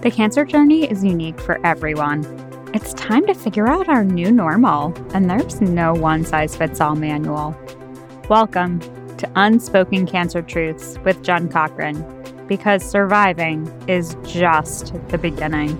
The cancer journey is unique for everyone. It's time to figure out our new normal, and there's no one size fits all manual. Welcome to Unspoken Cancer Truths with Jen Cochran, because surviving is just the beginning.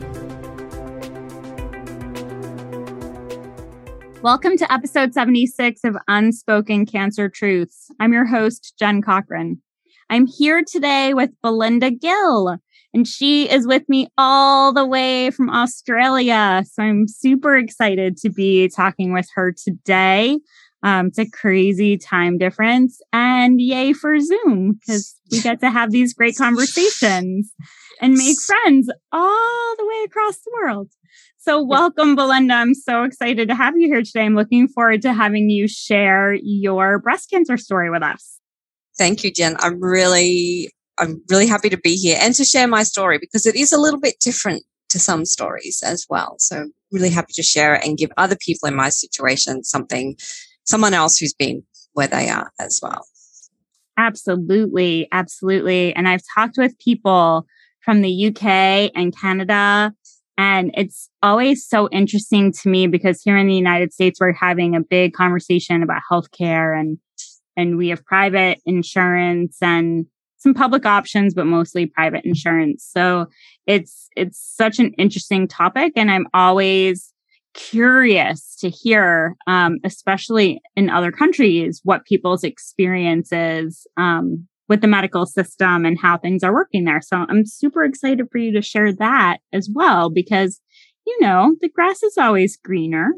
Welcome to episode 76 of Unspoken Cancer Truths. I'm your host, Jen Cochran. I'm here today with Belinda Gill, and she is with me all the way from Australia. So I'm super excited to be talking with her today. Um, it's a crazy time difference, and yay for Zoom because we get to have these great conversations and make friends all the way across the world. So, welcome, Belinda. I'm so excited to have you here today. I'm looking forward to having you share your breast cancer story with us. Thank you, Jen. I'm really, I'm really happy to be here and to share my story because it is a little bit different to some stories as well. So really happy to share it and give other people in my situation something, someone else who's been where they are as well. Absolutely. Absolutely. And I've talked with people from the UK and Canada. And it's always so interesting to me because here in the United States, we're having a big conversation about healthcare and and we have private insurance and some public options, but mostly private insurance. So it's, it's such an interesting topic. And I'm always curious to hear, um, especially in other countries, what people's experiences, um, with the medical system and how things are working there. So I'm super excited for you to share that as well, because, you know, the grass is always greener.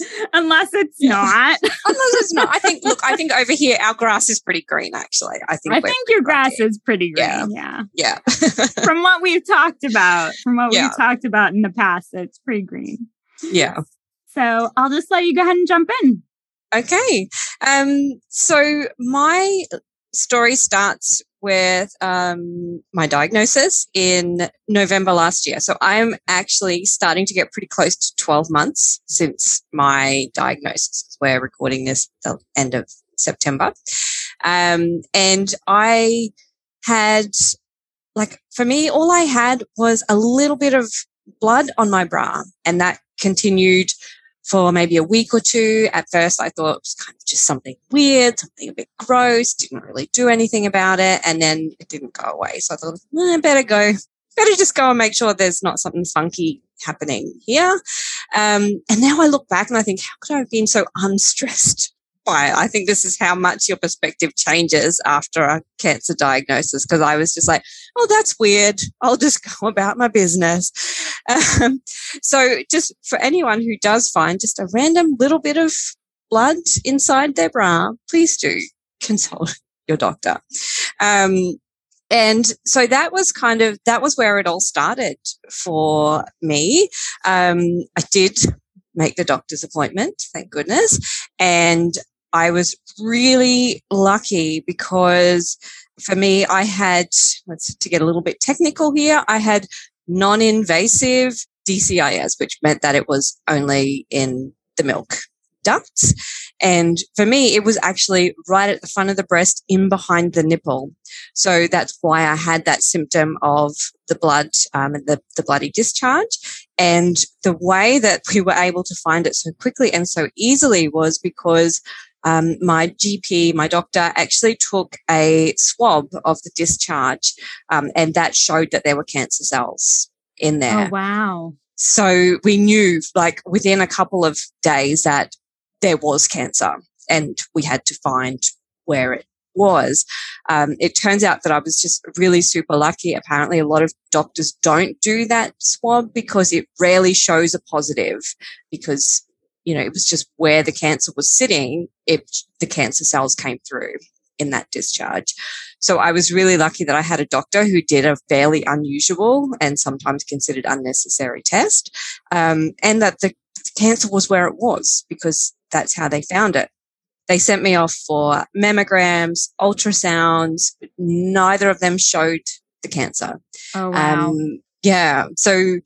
Unless it's yeah. not. Unless it's not. I think, look, I think over here our grass is pretty green, actually. I think I think your grass is pretty green. Yeah. Yeah. yeah. from what we've talked about, from what yeah. we've talked about in the past, it's pretty green. Yeah. So I'll just let you go ahead and jump in. Okay. Um, so my story starts with um, my diagnosis in November last year. So I'm actually starting to get pretty close to 12 months since my diagnosis. We're recording this the end of September. Um, and I had, like, for me, all I had was a little bit of blood on my bra, and that continued for maybe a week or two. At first, I thought it was kind of just something weird, something a bit gross, didn't really do anything about it. And then it didn't go away. So I thought, eh, better go, better just go and make sure there's not something funky happening here. Um, and now I look back and I think, how could I have been so unstressed by it? I think this is how much your perspective changes after a cancer diagnosis. Cause I was just like, oh, that's weird. I'll just go about my business. Um, so just for anyone who does find just a random little bit of blood inside their bra, please do consult your doctor. Um, and so that was kind of that was where it all started for me. Um, I did make the doctor's appointment, thank goodness, and I was really lucky because for me, I had let's to get a little bit technical here. I had non-invasive DCIS, which meant that it was only in the milk ducts. And for me, it was actually right at the front of the breast in behind the nipple. So that's why I had that symptom of the blood um, the, the bloody discharge. And the way that we were able to find it so quickly and so easily was because um, my GP, my doctor, actually took a swab of the discharge, um, and that showed that there were cancer cells in there. Oh, wow. So we knew, like, within a couple of days that there was cancer, and we had to find where it was. Um, it turns out that I was just really super lucky. Apparently, a lot of doctors don't do that swab because it rarely shows a positive because you know, it was just where the cancer was sitting, it, the cancer cells came through in that discharge. So I was really lucky that I had a doctor who did a fairly unusual and sometimes considered unnecessary test, um, and that the cancer was where it was because that's how they found it. They sent me off for mammograms, ultrasounds. Neither of them showed the cancer. Oh wow! Um, yeah, so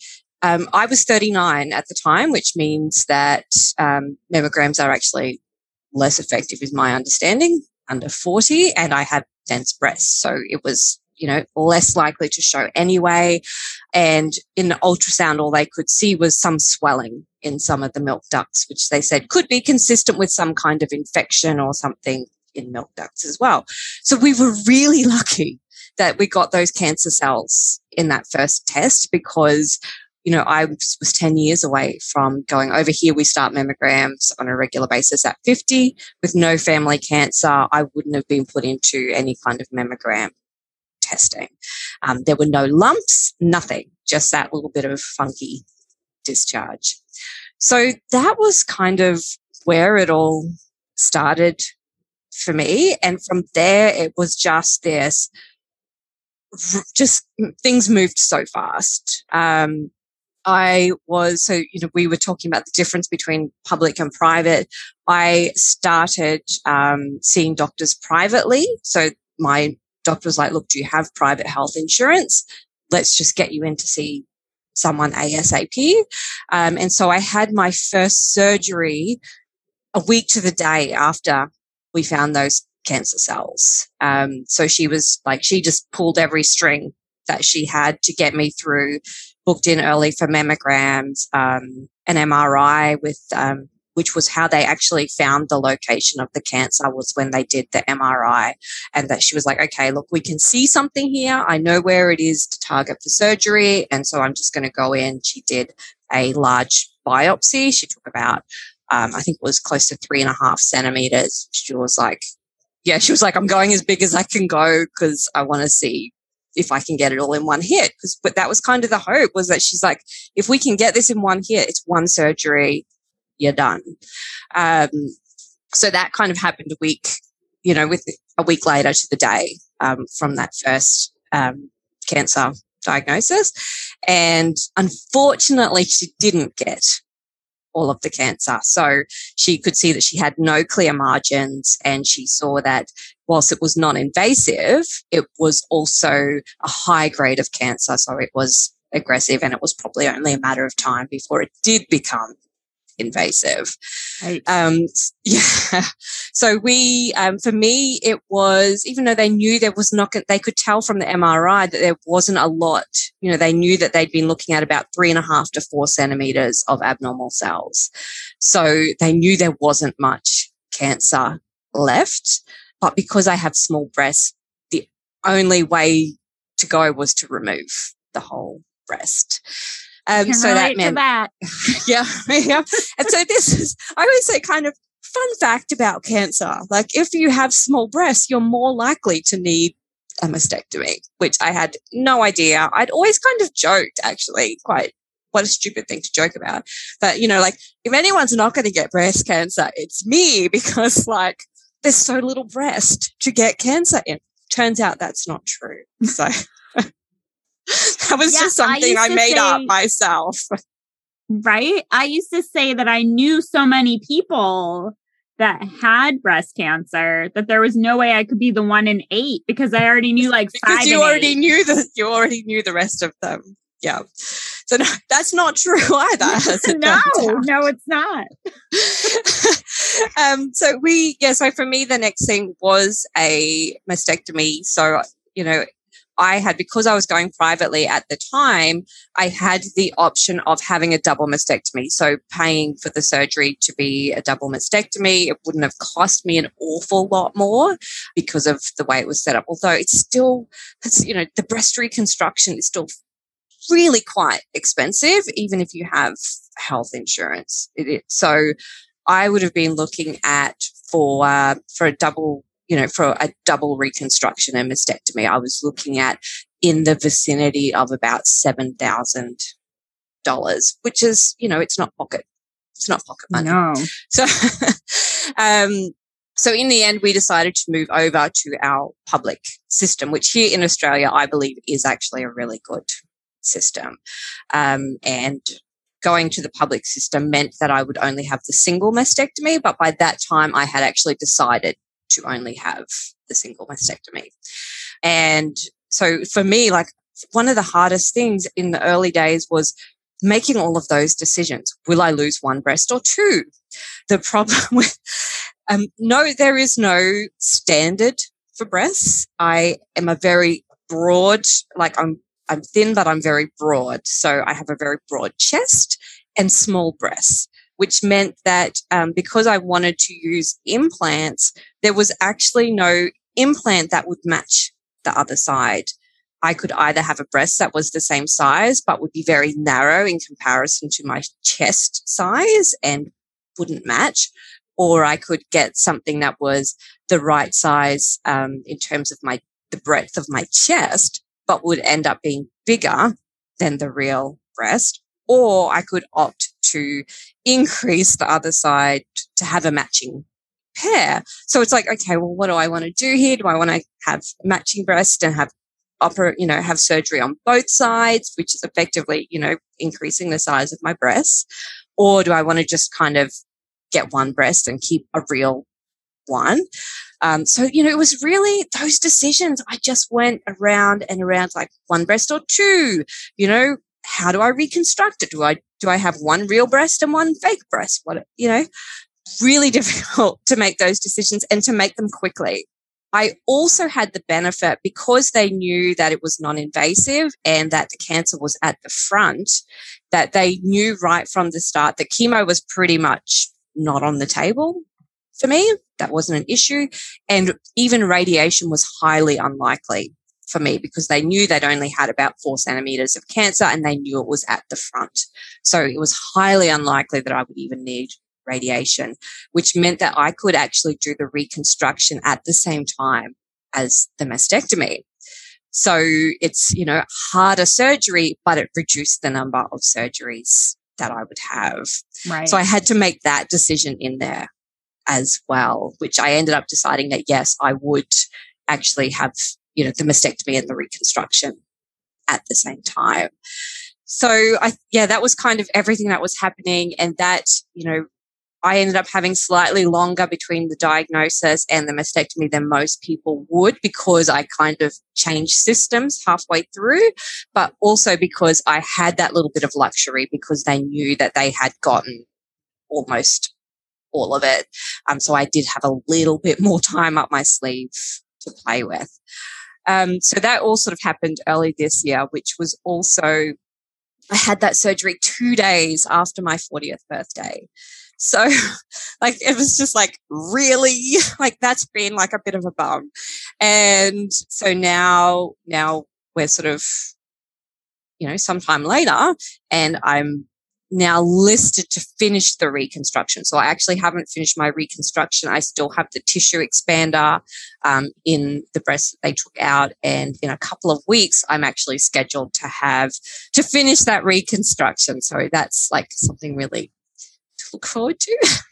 um, I was 39 at the time, which means that um, mammograms are actually less effective, is my understanding, under 40, and I have dense breasts. So it was you know, less likely to show anyway. And in the ultrasound, all they could see was some swelling in some of the milk ducts, which they said could be consistent with some kind of infection or something in milk ducts as well. So we were really lucky that we got those cancer cells in that first test because you know, I was, was 10 years away from going over here. We start mammograms on a regular basis at 50 with no family cancer. I wouldn't have been put into any kind of mammogram testing. Um, there were no lumps, nothing, just that little bit of funky discharge. So that was kind of where it all started for me. And from there, it was just this, just things moved so fast. Um, I was, so, you know, we were talking about the difference between public and private. I started um, seeing doctors privately. So my doctor was like, look, do you have private health insurance? Let's just get you in to see someone ASAP. Um, and so I had my first surgery a week to the day after we found those cancer cells. Um, so she was like, she just pulled every string that she had to get me through booked in early for mammograms, um, an MRI with, um, which was how they actually found the location of the cancer was when they did the MRI. And that she was like, okay, look, we can see something here. I know where it is to target for surgery. And so I'm just going to go in. She did a large biopsy. She took about, um, I think it was close to three and a half centimeters. She was like, yeah, she was like, I'm going as big as I can go because I want to see if I can get it all in one hit. Because, but that was kind of the hope was that she's like, if we can get this in one hit, it's one surgery, you're done. Um, so that kind of happened a week, you know, with a week later to the day um, from that first um, cancer diagnosis. And unfortunately, she didn't get all of the cancer. So she could see that she had no clear margins and she saw that whilst it was non-invasive, it was also a high grade of cancer. So it was aggressive and it was probably only a matter of time before it did become invasive. Right. Um, yeah. So we, um, for me, it was, even though they knew there was not, they could tell from the MRI that there wasn't a lot, you know, they knew that they'd been looking at about three and a half to four centimeters of abnormal cells. So they knew there wasn't much cancer left. But because I have small breasts, the only way to go was to remove the whole breast. Um, so that meant that. yeah, yeah. And so this is, I always say, kind of fun fact about cancer. Like, if you have small breasts, you're more likely to need a mastectomy, which I had no idea. I'd always kind of joked, actually, quite what a stupid thing to joke about. But, you know, like, if anyone's not going to get breast cancer, it's me because, like, there's so little breast to get cancer in. Turns out that's not true. So that was yeah, just something I, I made say, up myself. Right? I used to say that I knew so many people that had breast cancer that there was no way I could be the one in eight because I already knew like because five. you already eight. knew the you already knew the rest of them. Yeah. So no, that's not true either. no, no, it's not. um, so we, yeah, so for me, the next thing was a mastectomy. So, you know, I had, because I was going privately at the time, I had the option of having a double mastectomy. So paying for the surgery to be a double mastectomy, it wouldn't have cost me an awful lot more because of the way it was set up. Although it's still, it's, you know, the breast reconstruction is still really quite expensive, even if you have health insurance. so I would have been looking at for, uh, for a double you know, for a double reconstruction and mastectomy, I was looking at in the vicinity of about $7,000, which is, you know, it's not pocket, it's not pocket money. No. So, um, so in the end, we decided to move over to our public system, which here in Australia, I believe is actually a really good system. Um, and going to the public system meant that I would only have the single mastectomy. But by that time, I had actually decided to only have the single mastectomy. And so for me, like one of the hardest things in the early days was making all of those decisions. Will I lose one breast or two? The problem with, um, no, there is no standard for breasts. I am a very broad, like I'm I'm thin, but I'm very broad. So I have a very broad chest and small breasts, which meant that um, because I wanted to use implants, there was actually no implant that would match the other side. I could either have a breast that was the same size, but would be very narrow in comparison to my chest size and wouldn't match, or I could get something that was the right size um, in terms of my the breadth of my chest, but would end up being bigger than the real breast. Or I could opt to increase the other side to have a matching pair. So it's like, okay, well, what do I want to do here? Do I want to have matching breast and have upper, you know, have surgery on both sides, which is effectively, you know, increasing the size of my breasts? Or do I want to just kind of get one breast and keep a real one? Um, so, you know, it was really those decisions. I just went around and around like one breast or two, you know, how do I reconstruct it? Do I, do I have one real breast and one fake breast? What, you know, really difficult to make those decisions and to make them quickly. I also had the benefit because they knew that it was non invasive and that the cancer was at the front, that they knew right from the start that chemo was pretty much not on the table for me. That wasn't an issue. And even radiation was highly unlikely for me because they knew they'd only had about four centimeters of cancer and they knew it was at the front. So it was highly unlikely that I would even need radiation, which meant that I could actually do the reconstruction at the same time as the mastectomy. So it's, you know, harder surgery, but it reduced the number of surgeries that I would have. Right. So I had to make that decision in there as well, which I ended up deciding that yes, I would actually have, you know, the mastectomy and the reconstruction at the same time. So I, yeah, that was kind of everything that was happening. And that, you know, I ended up having slightly longer between the diagnosis and the mastectomy than most people would because I kind of changed systems halfway through, but also because I had that little bit of luxury because they knew that they had gotten almost all of it. Um, so I did have a little bit more time up my sleeve to play with. Um, so that all sort of happened early this year, which was also, I had that surgery two days after my 40th birthday. So like it was just like really like that's been like a bit of a bum. And so now now we're sort of you know sometime later and I'm now listed to finish the reconstruction. So I actually haven't finished my reconstruction. I still have the tissue expander um, in the breast that they took out. And in a couple of weeks, I'm actually scheduled to have to finish that reconstruction. So that's like something really to look forward to.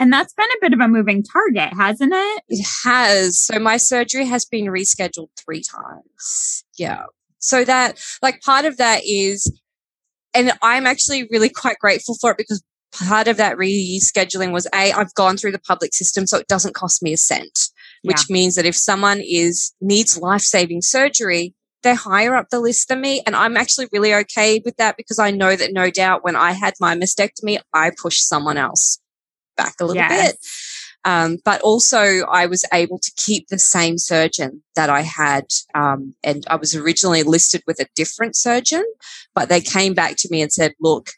And that's been a bit of a moving target, hasn't it? It has. So my surgery has been rescheduled three times. Yeah. So that, like, part of that is and I'm actually really quite grateful for it because part of that rescheduling was a I've gone through the public system, so it doesn't cost me a cent, which yeah. means that if someone is needs life saving surgery, they're higher up the list than me, and I'm actually really okay with that because I know that no doubt when I had my mastectomy, I pushed someone else back a little yes. bit. Um, but also, I was able to keep the same surgeon that I had. Um, and I was originally listed with a different surgeon, but they came back to me and said, look,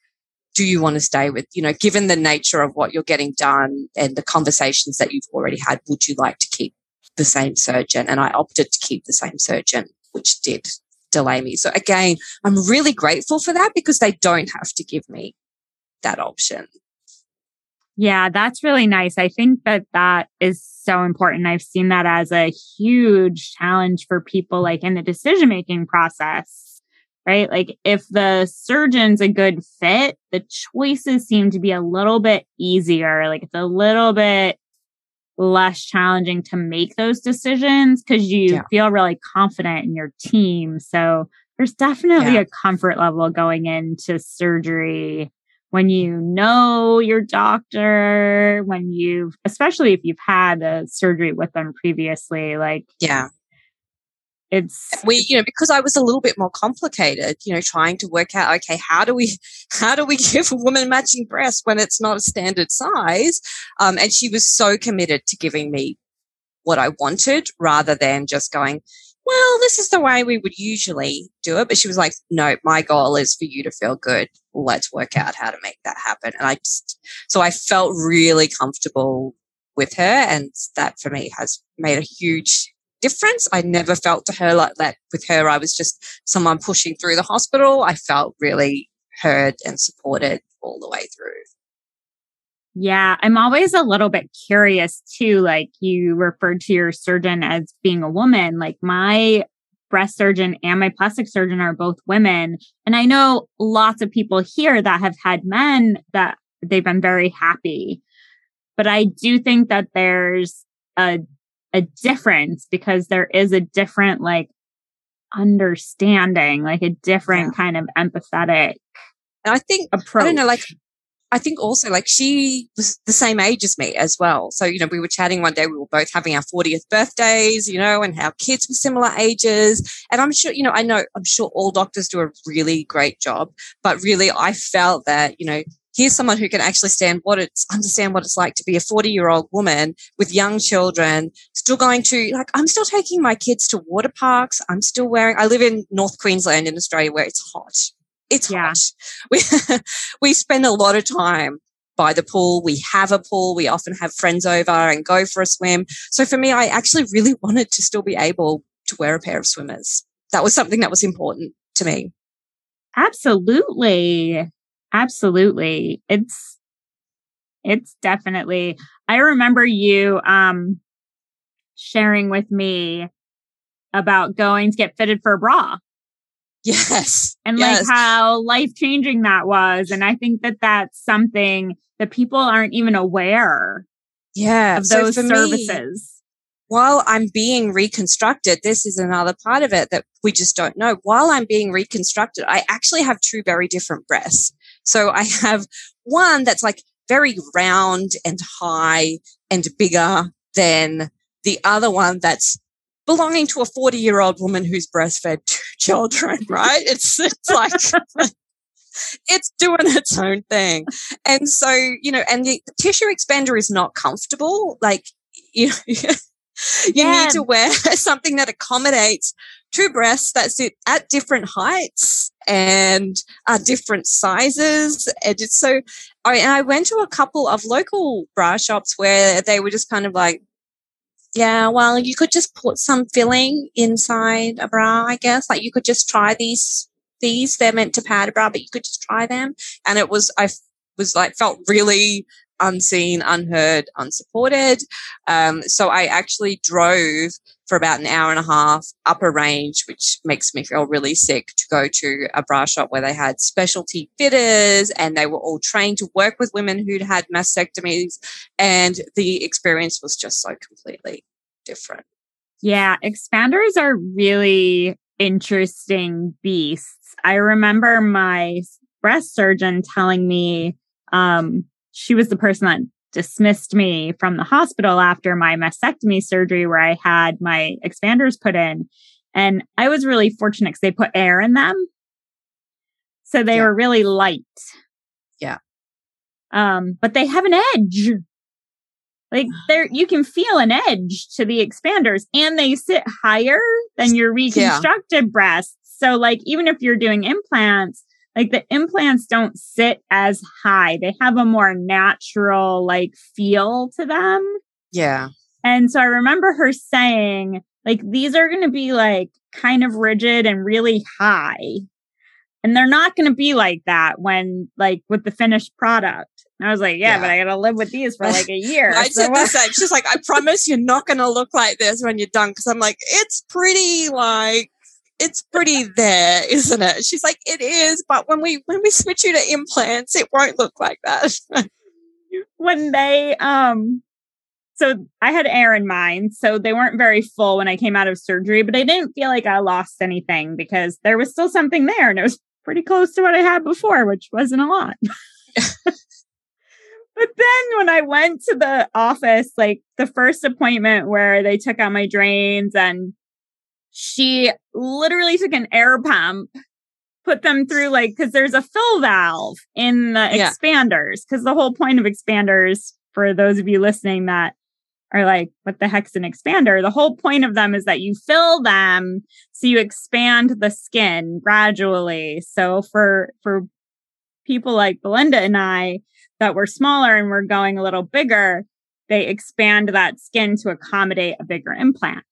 do you want to stay with, you know, given the nature of what you're getting done and the conversations that you've already had, would you like to keep the same surgeon? And I opted to keep the same surgeon, which did delay me. So again, I'm really grateful for that because they don't have to give me that option. Yeah, that's really nice. I think that that is so important. I've seen that as a huge challenge for people like in the decision making process, right? Like if the surgeon's a good fit, the choices seem to be a little bit easier. Like it's a little bit less challenging to make those decisions because you yeah. feel really confident in your team. So there's definitely yeah. a comfort level going into surgery when you know your doctor, when you've, especially if you've had a surgery with them previously, like, yeah, it's we you know because i was a little bit more complicated you know trying to work out okay how do we how do we give a woman matching breast when it's not a standard size? Um, and she was so committed to giving me what i wanted rather than just going well, this is the way we would usually do it. But she was like, no, my goal is for you to feel good. Let's work out how to make that happen. And I just, so I felt really comfortable with her. And that for me has made a huge difference. I never felt to her like that with her. I was just someone pushing through the hospital. I felt really heard and supported all the way through. Yeah, I'm always a little bit curious too. Like you referred to your surgeon as being a woman. Like my breast surgeon and my plastic surgeon are both women. And I know lots of people here that have had men that they've been very happy. But I do think that there's a a difference because there is a different like understanding, like a different yeah. kind of empathetic and I think approach. I don't know, like I think also like she was the same age as me as well. So, you know, we were chatting one day, we were both having our 40th birthdays, you know, and our kids were similar ages. And I'm sure, you know, I know, I'm sure all doctors do a really great job, but really I felt that, you know, here's someone who can actually stand what it's understand what it's like to be a 40 year old woman with young children still going to like i'm still taking my kids to water parks i'm still wearing i live in north queensland in australia where it's hot it's yeah. hot. We, we spend a lot of time by the pool. We have a pool. We often have friends over and go for a swim. So for me, I actually really wanted to still be able to wear a pair of swimmers. That was something that was important to me. Absolutely. Absolutely. It's, it's definitely, I remember you, um, sharing with me about going to get fitted for a bra. Yes. And yes. like how life changing that was. And I think that that's something that people aren't even aware yeah, of those so services. Me, while I'm being reconstructed, this is another part of it that we just don't know. While I'm being reconstructed, I actually have two very different breasts. So I have one that's like very round and high and bigger than the other one that's belonging to a 40 year old woman who's breastfed two children, right? It's, it's like, it's doing its own thing. And so, you know, and the, the tissue expander is not comfortable. Like, you, you yeah. need to wear something that accommodates two breasts that sit at different heights and are different sizes. And it's so, I, and I went to a couple of local bra shops where they were just kind of like, yeah, well, you could just put some filling inside a bra, I guess. Like you could just try these, these, they're meant to pad a bra, but you could just try them. And it was, I was like, felt really unseen, unheard, unsupported. Um, so I actually drove for about an hour and a half up a range, which makes me feel really sick to go to a bra shop where they had specialty fitters and they were all trained to work with women who'd had mastectomies. And the experience was just so completely different. Yeah, expanders are really interesting beasts. I remember my breast surgeon telling me um, she was the person that dismissed me from the hospital after my mastectomy surgery where I had my expanders put in. And I was really fortunate because they put air in them. So they yeah. were really light. Yeah. Um, but they have an edge. Like there, you can feel an edge to the expanders and they sit higher than your reconstructed yeah. breasts. So like, even if you're doing implants, like the implants don't sit as high. They have a more natural like feel to them. Yeah. And so I remember her saying, like, these are going to be like kind of rigid and really high. And they're not going to be like that when, like, with the finished product. And I was like, yeah, yeah. but I got to live with these for like a year. I so said the same. She's like, I promise you're not going to look like this when you're done. Cause I'm like, it's pretty like it's pretty there, isn't it? She's like, it is, but when we when we switch you to implants, it won't look like that. when they um so I had air in mine, so they weren't very full when I came out of surgery, but I didn't feel like I lost anything because there was still something there and it was pretty close to what I had before, which wasn't a lot. but then when I went to the office, like the first appointment where they took out my drains and she literally took an air pump, put them through like, cause there's a fill valve in the yeah. expanders. Cause the whole point of expanders, for those of you listening that are like, what the heck's an expander? The whole point of them is that you fill them so you expand the skin gradually. So for for people like Belinda and I that were smaller and we're going a little bigger, they expand that skin to accommodate a bigger implant.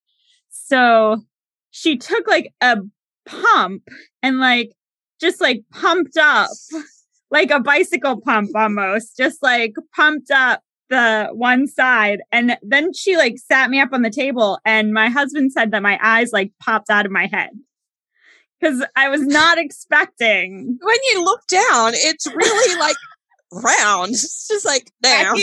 So she took like a pump and like just like pumped up like a bicycle pump almost, just like pumped up the one side. And then she like sat me up on the table and my husband said that my eyes like popped out of my head. Cause I was not expecting. When you look down, it's really like round. It's just like there.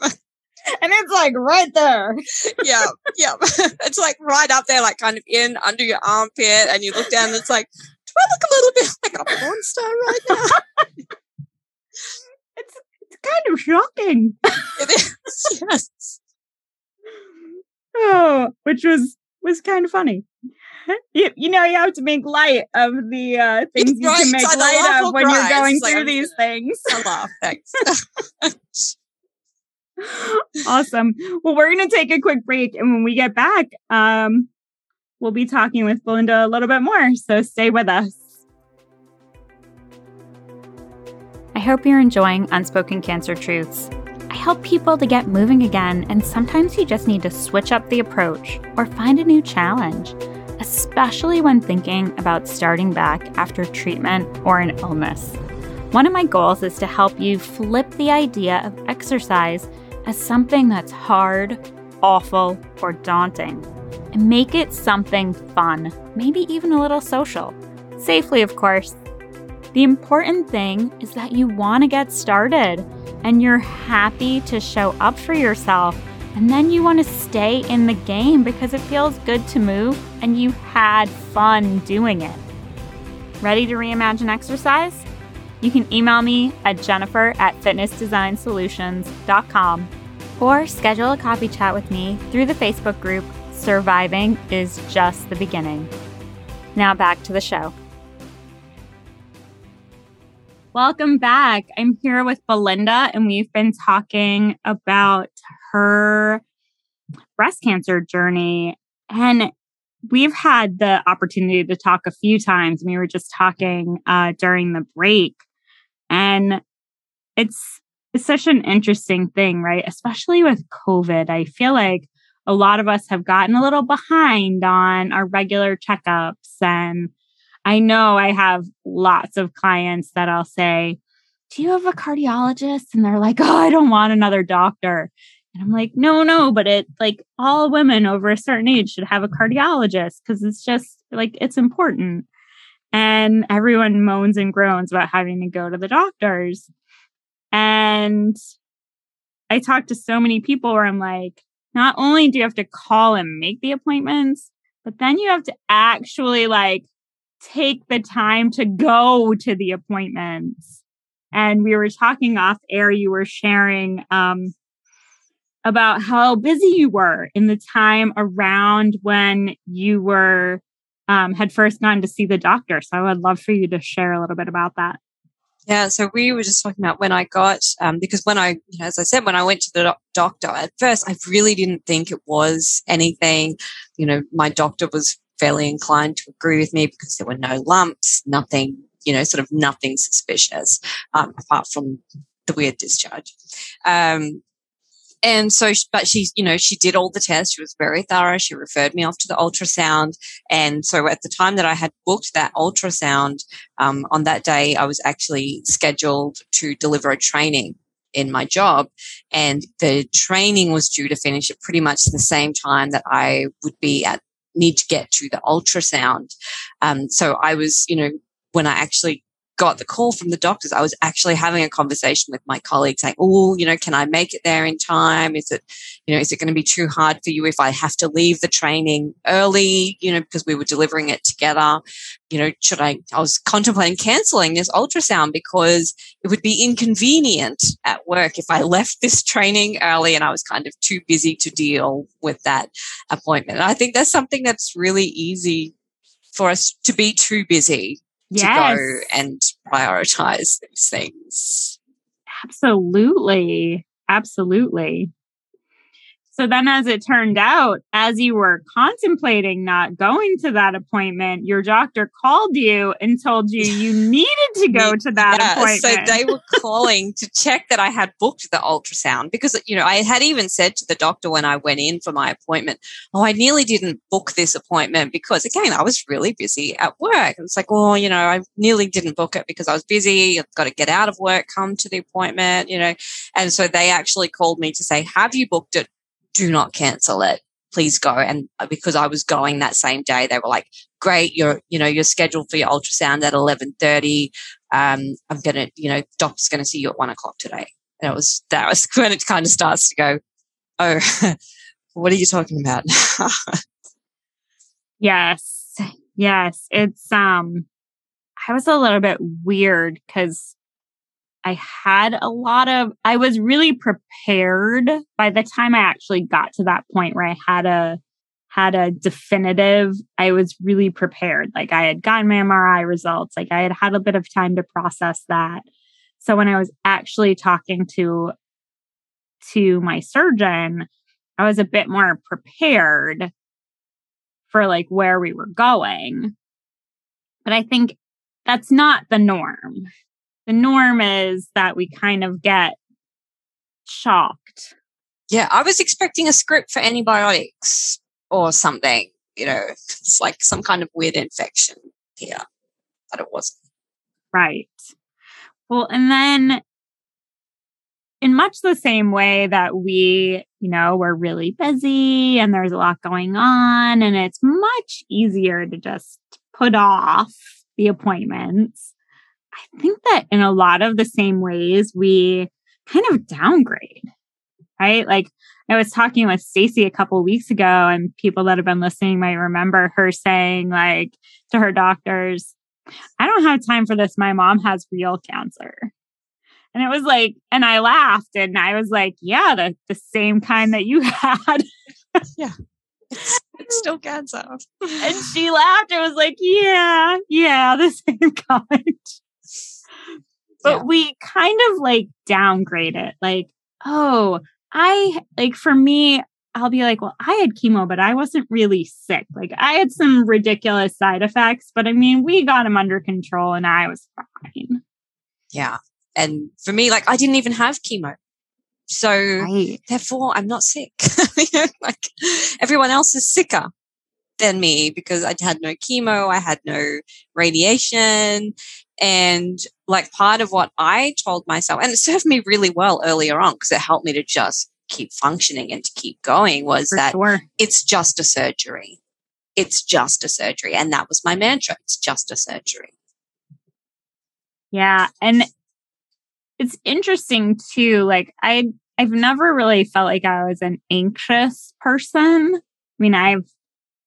and it's like right there. yeah, yeah. It's like right up there, like kind of in under your armpit, and you look down, and it's like, do I look a little bit like a porn star right now? it's it's kind of shocking. it is. Yes. Oh, which was was kind of funny. You, you know, you have to make light of the uh, things you can make light of when you're going through like, these things. I laugh. Thanks awesome. Well, we're going to take a quick break. And when we get back, um, we'll be talking with Belinda a little bit more. So stay with us. I hope you're enjoying Unspoken Cancer Truths. I help people to get moving again, and sometimes you just need to switch up the approach or find a new challenge, especially when thinking about starting back after treatment or an illness. One of my goals is to help you flip the idea of exercise as something that's hard, awful, or daunting, and make it something fun, maybe even a little social. Safely, of course. The important thing is that you want to get started and you're happy to show up for yourself. And then you want to stay in the game because it feels good to move and you had fun doing it. Ready to reimagine exercise? You can email me at jennifer at fitnessdesignsolutions.com or schedule a coffee chat with me through the Facebook group Surviving is Just the Beginning. Now back to the show. Welcome back. I'm here with Belinda, and we've been talking about her breast cancer journey. And we've had the opportunity to talk a few times. We were just talking uh, during the break, and it's it's such an interesting thing, right? Especially with COVID. I feel like a lot of us have gotten a little behind on our regular checkups. And I know I have lots of clients that I'll say, Do you have a cardiologist? And they're like, Oh, I don't want another doctor. And I'm like, no, no, but it like all women over a certain age should have a cardiologist because it's just like it's important. And everyone moans and groans about having to go to the doctors. And I talked to so many people where I'm like, not only do you have to call and make the appointments, but then you have to actually like take the time to go to the appointments. And we were talking off air, you were sharing um, about how busy you were in the time around when you were um, had first gone to see the doctor. So I would love for you to share a little bit about that. Yeah, so we were just talking about when I got, um, because when I, you know, as I said, when I went to the doc- doctor, at first I really didn't think it was anything. You know, my doctor was fairly inclined to agree with me because there were no lumps, nothing, you know, sort of nothing suspicious, um, apart from the weird discharge. Um, and so, but she, you know, she did all the tests. She was very thorough. She referred me off to the ultrasound. And so at the time that I had booked that ultrasound, um, on that day, I was actually scheduled to deliver a training in my job. And the training was due to finish at pretty much the same time that I would be at need to get to the ultrasound. Um, so I was, you know, when I actually got the call from the doctors, I was actually having a conversation with my colleague saying, Oh, you know, can I make it there in time? Is it, you know, is it going to be too hard for you if I have to leave the training early, you know, because we were delivering it together? You know, should I, I was contemplating canceling this ultrasound because it would be inconvenient at work if I left this training early and I was kind of too busy to deal with that appointment. And I think that's something that's really easy for us to be too busy yes. to go and prioritize these things. Absolutely. Absolutely. So then, as it turned out, as you were contemplating not going to that appointment, your doctor called you and told you you needed to go to that yeah, appointment. So they were calling to check that I had booked the ultrasound because, you know, I had even said to the doctor when I went in for my appointment, Oh, I nearly didn't book this appointment because, again, I was really busy at work. It's like, Oh, you know, I nearly didn't book it because I was busy. I've got to get out of work, come to the appointment, you know. And so they actually called me to say, Have you booked it? Do not cancel it. Please go. And uh, because I was going that same day, they were like, great. You're, you know, you're scheduled for your ultrasound at 1130. Um, I'm going to, you know, doc's going to see you at one o'clock today. And it was, that was when it kind of starts to go, oh, what are you talking about? yes. Yes. It's, um, I was a little bit weird because I had a lot of, I was really prepared by the time I actually got to that point where I had a, had a definitive, I was really prepared. Like I had gotten my MRI results, like I had had a bit of time to process that. So when I was actually talking to, to my surgeon, I was a bit more prepared for like where we were going. But I think that's not the norm the norm is that we kind of get shocked. Yeah, I was expecting a script for antibiotics or something. You know, it's like some kind of weird infection here, but it wasn't. Right. Well, and then in much the same way that we, you know, we're really busy and there's a lot going on, and it's much easier to just put off the appointments. I think that in a lot of the same ways, we kind of downgrade, right? Like I was talking with Stacy a couple weeks ago, and people that have been listening might remember her saying, like, to her doctors, I don't have time for this. My mom has real cancer. And it was like, and I laughed and I was like, yeah, the, the same kind that you had. yeah. It's, it's still cancer. and she laughed and was like, yeah, yeah, the same kind but yeah. we kind of like downgrade it. Like, oh, I like for me, I'll be like, well, I had chemo, but I wasn't really sick. Like, I had some ridiculous side effects, but I mean, we got them under control and I was fine. Yeah. And for me, like, I didn't even have chemo. So right. therefore, I'm not sick. like, everyone else is sicker than me because I had no chemo, I had no radiation. And like part of what I told myself, and it served me really well earlier on because it helped me to just keep functioning and to keep going was For that sure. it's just a surgery. It's just a surgery. And that was my mantra. It's just a surgery. Yeah. And it's interesting too. Like I, I've never really felt like I was an anxious person. I mean, I've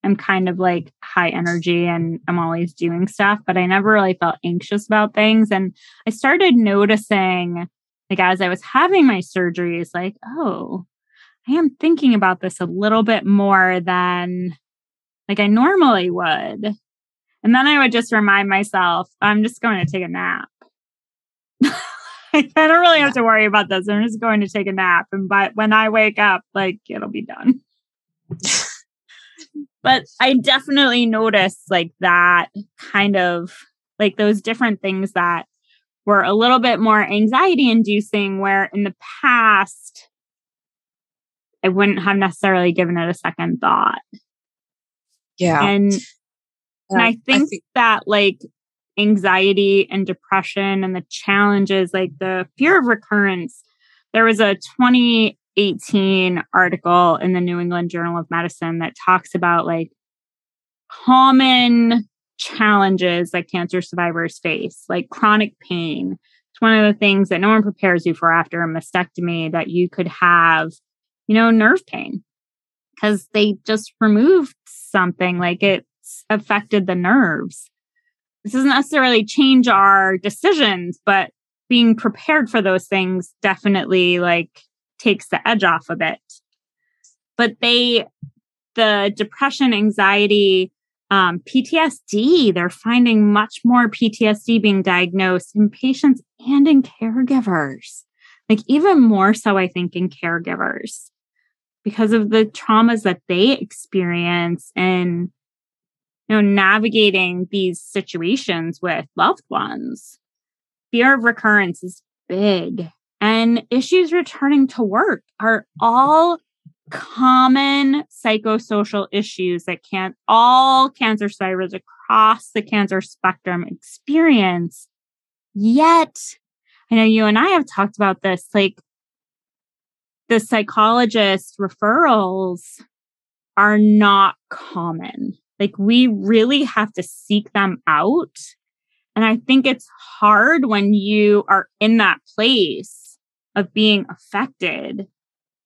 I'm kind of like high energy and I'm always doing stuff, but I never really felt anxious about things. And I started noticing, like, as I was having my surgeries, like, oh, I am thinking about this a little bit more than like I normally would. And then I would just remind myself, I'm just going to take a nap. I don't really have to worry about this. I'm just going to take a nap. And but when I wake up, like it'll be done. But I definitely noticed like that kind of like those different things that were a little bit more anxiety inducing, where in the past, I wouldn't have necessarily given it a second thought. Yeah. And, and I think, I think that like anxiety and depression and the challenges, like the fear of recurrence, there was a 20 18 article in the New England Journal of Medicine that talks about like common challenges that cancer survivors face, like chronic pain. It's one of the things that no one prepares you for after a mastectomy that you could have, you know, nerve pain because they just removed something like it's affected the nerves. This doesn't necessarily change our decisions, but being prepared for those things definitely like takes the edge off a bit. But they, the depression, anxiety, um, PTSD, they're finding much more PTSD being diagnosed in patients and in caregivers. Like even more so, I think, in caregivers. because of the traumas that they experience and you know navigating these situations with loved ones fear of recurrence is big and issues returning to work are all common psychosocial issues that can all cancer survivors across the cancer spectrum experience yet i know you and i have talked about this like the psychologist referrals are not common. Like we really have to seek them out. And I think it's hard when you are in that place of being affected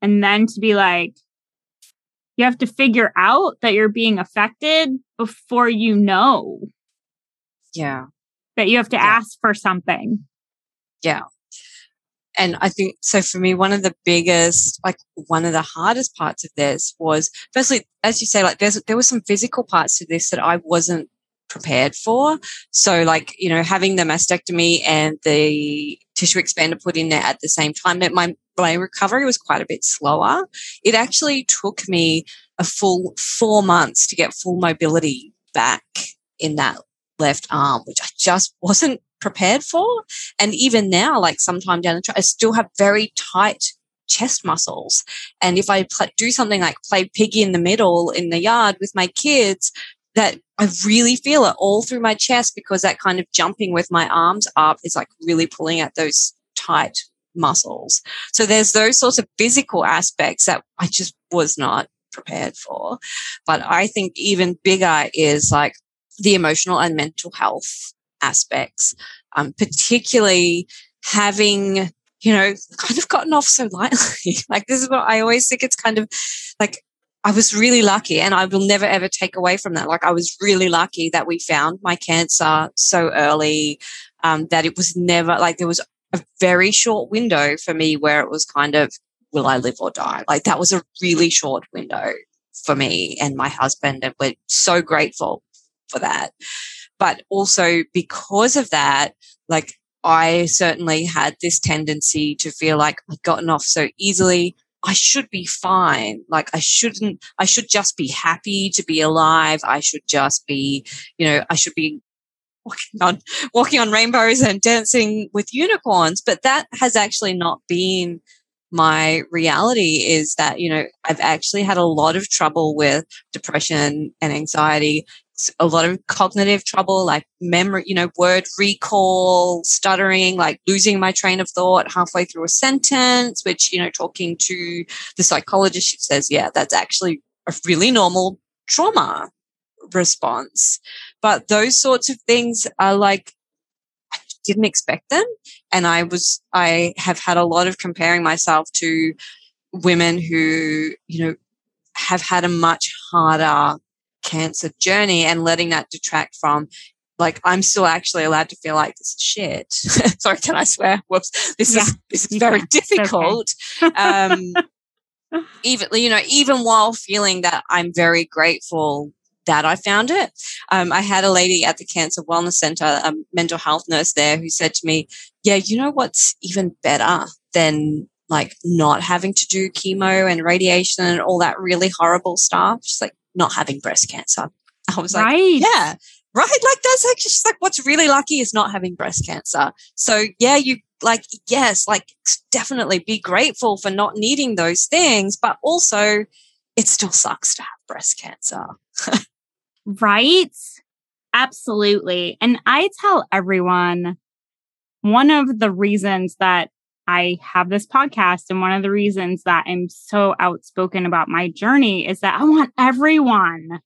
and then to be like, you have to figure out that you're being affected before you know. Yeah. That you have to yeah. ask for something. Yeah and I think so for me, one of the biggest, like one of the hardest parts of this was firstly, as you say, like there's, there were some physical parts to this that I wasn't prepared for. So like, you know, having the mastectomy and the tissue expander put in there at the same time, that my, my recovery was quite a bit slower. It actually took me a full four months to get full mobility back in that left arm, which I just wasn't prepared for. And even now, like sometime down the track, I still have very tight chest muscles. And if I pl- do something like play piggy in the middle in the yard with my kids, that I really feel it all through my chest because that kind of jumping with my arms up is like really pulling at those tight muscles. So there's those sorts of physical aspects that I just was not prepared for. But I think even bigger is like the emotional and mental health aspects, um, particularly having, you know, kind of gotten off so lightly. like this is what I always think it's kind of like I was really lucky and I will never ever take away from that. Like I was really lucky that we found my cancer so early, um, that it was never like there was a very short window for me where it was kind of, will I live or die? Like that was a really short window for me and my husband. And we're so grateful for that. But also because of that, like I certainly had this tendency to feel like I'd gotten off so easily. I should be fine. Like I shouldn't, I should just be happy to be alive. I should just be, you know, I should be walking on, walking on rainbows and dancing with unicorns. But that has actually not been my reality is that, you know, I've actually had a lot of trouble with depression and anxiety a lot of cognitive trouble, like memory, you know, word recall, stuttering, like losing my train of thought halfway through a sentence, which, you know, talking to the psychologist, she says, yeah, that's actually a really normal trauma response. But those sorts of things are like, I didn't expect them. And I was, I have had a lot of comparing myself to women who, you know, have had a much harder cancer journey and letting that detract from like I'm still actually allowed to feel like this is shit. Sorry, can I swear? Whoops. This yeah, is this is very difficult. Okay. um even you know, even while feeling that I'm very grateful that I found it. Um, I had a lady at the Cancer Wellness Center, a mental health nurse there, who said to me, Yeah, you know what's even better than like not having to do chemo and radiation and all that really horrible stuff? She's like, not having breast cancer. I was like, right. yeah, right. Like that's actually just like what's really lucky is not having breast cancer. So yeah, you like, yes, like definitely be grateful for not needing those things, but also it still sucks to have breast cancer. right. Absolutely. And I tell everyone one of the reasons that I have this podcast. And one of the reasons that I'm so outspoken about my journey is that I want everyone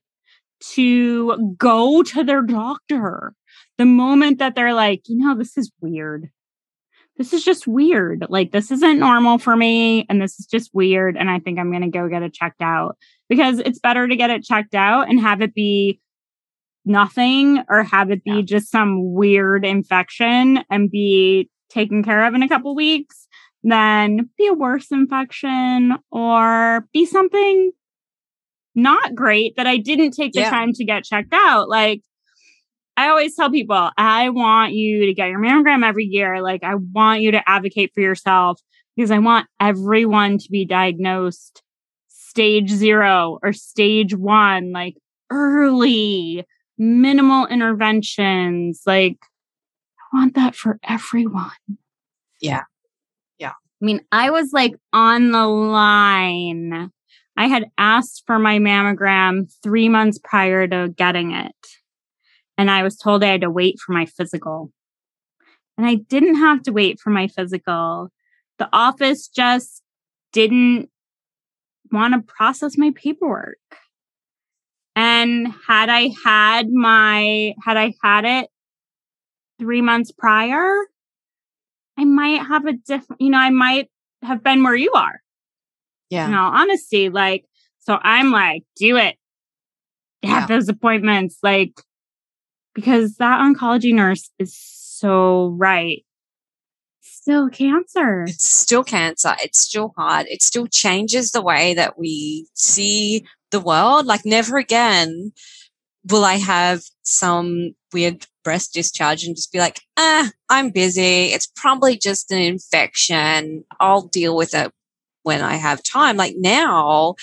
to go to their doctor the moment that they're like, you know, this is weird. This is just weird. Like, this isn't normal for me. And this is just weird. And I think I'm going to go get it checked out because it's better to get it checked out and have it be nothing or have it be yeah. just some weird infection and be taken care of in a couple weeks than be a worse infection or be something not great that I didn't take the yeah. time to get checked out. Like, I always tell people, I want you to get your mammogram every year. Like, I want you to advocate for yourself because I want everyone to be diagnosed stage zero or stage one, like early, minimal interventions. Like, want that for everyone. Yeah. Yeah. I mean, I was like on the line. I had asked for my mammogram three months prior to getting it. And I was told I had to wait for my physical. And I didn't have to wait for my physical. The office just didn't want to process my paperwork. And had I had my, had I had it three months prior, I might have a different, you know, I might have been where you are. Yeah. In all honesty, like, so I'm like, do it. Have yeah. those appointments. Like, because that oncology nurse is so right. Still cancer. It's still cancer. It's still hard. It still changes the way that we see the world. Like, never again will I have some weird breast discharge and just be like, ah, I'm busy. It's probably just an infection. I'll deal with it when I have time. Like now,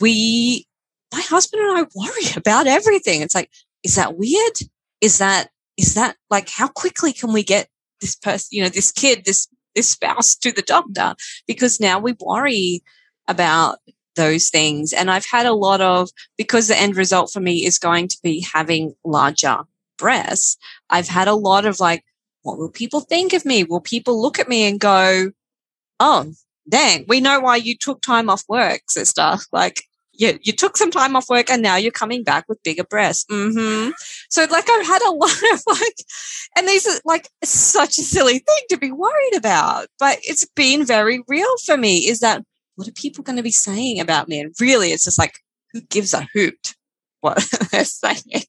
we, my husband and I worry about everything. It's like, is that weird? Is that, is that like, how quickly can we get this person, you know, this kid, this, this spouse to the doctor? Because now we worry about those things. And I've had a lot of, because the end result for me is going to be having larger breasts, I've had a lot of like, what will people think of me? Will people look at me and go, oh, dang, we know why you took time off work, sister. Like, you, you took some time off work and now you're coming back with bigger breasts. Mm-hmm. So like I've had a lot of like, and these are like such a silly thing to be worried about, but it's been very real for me is that what are people going to be saying about me? And really it's just like, who gives a hoot what they're saying?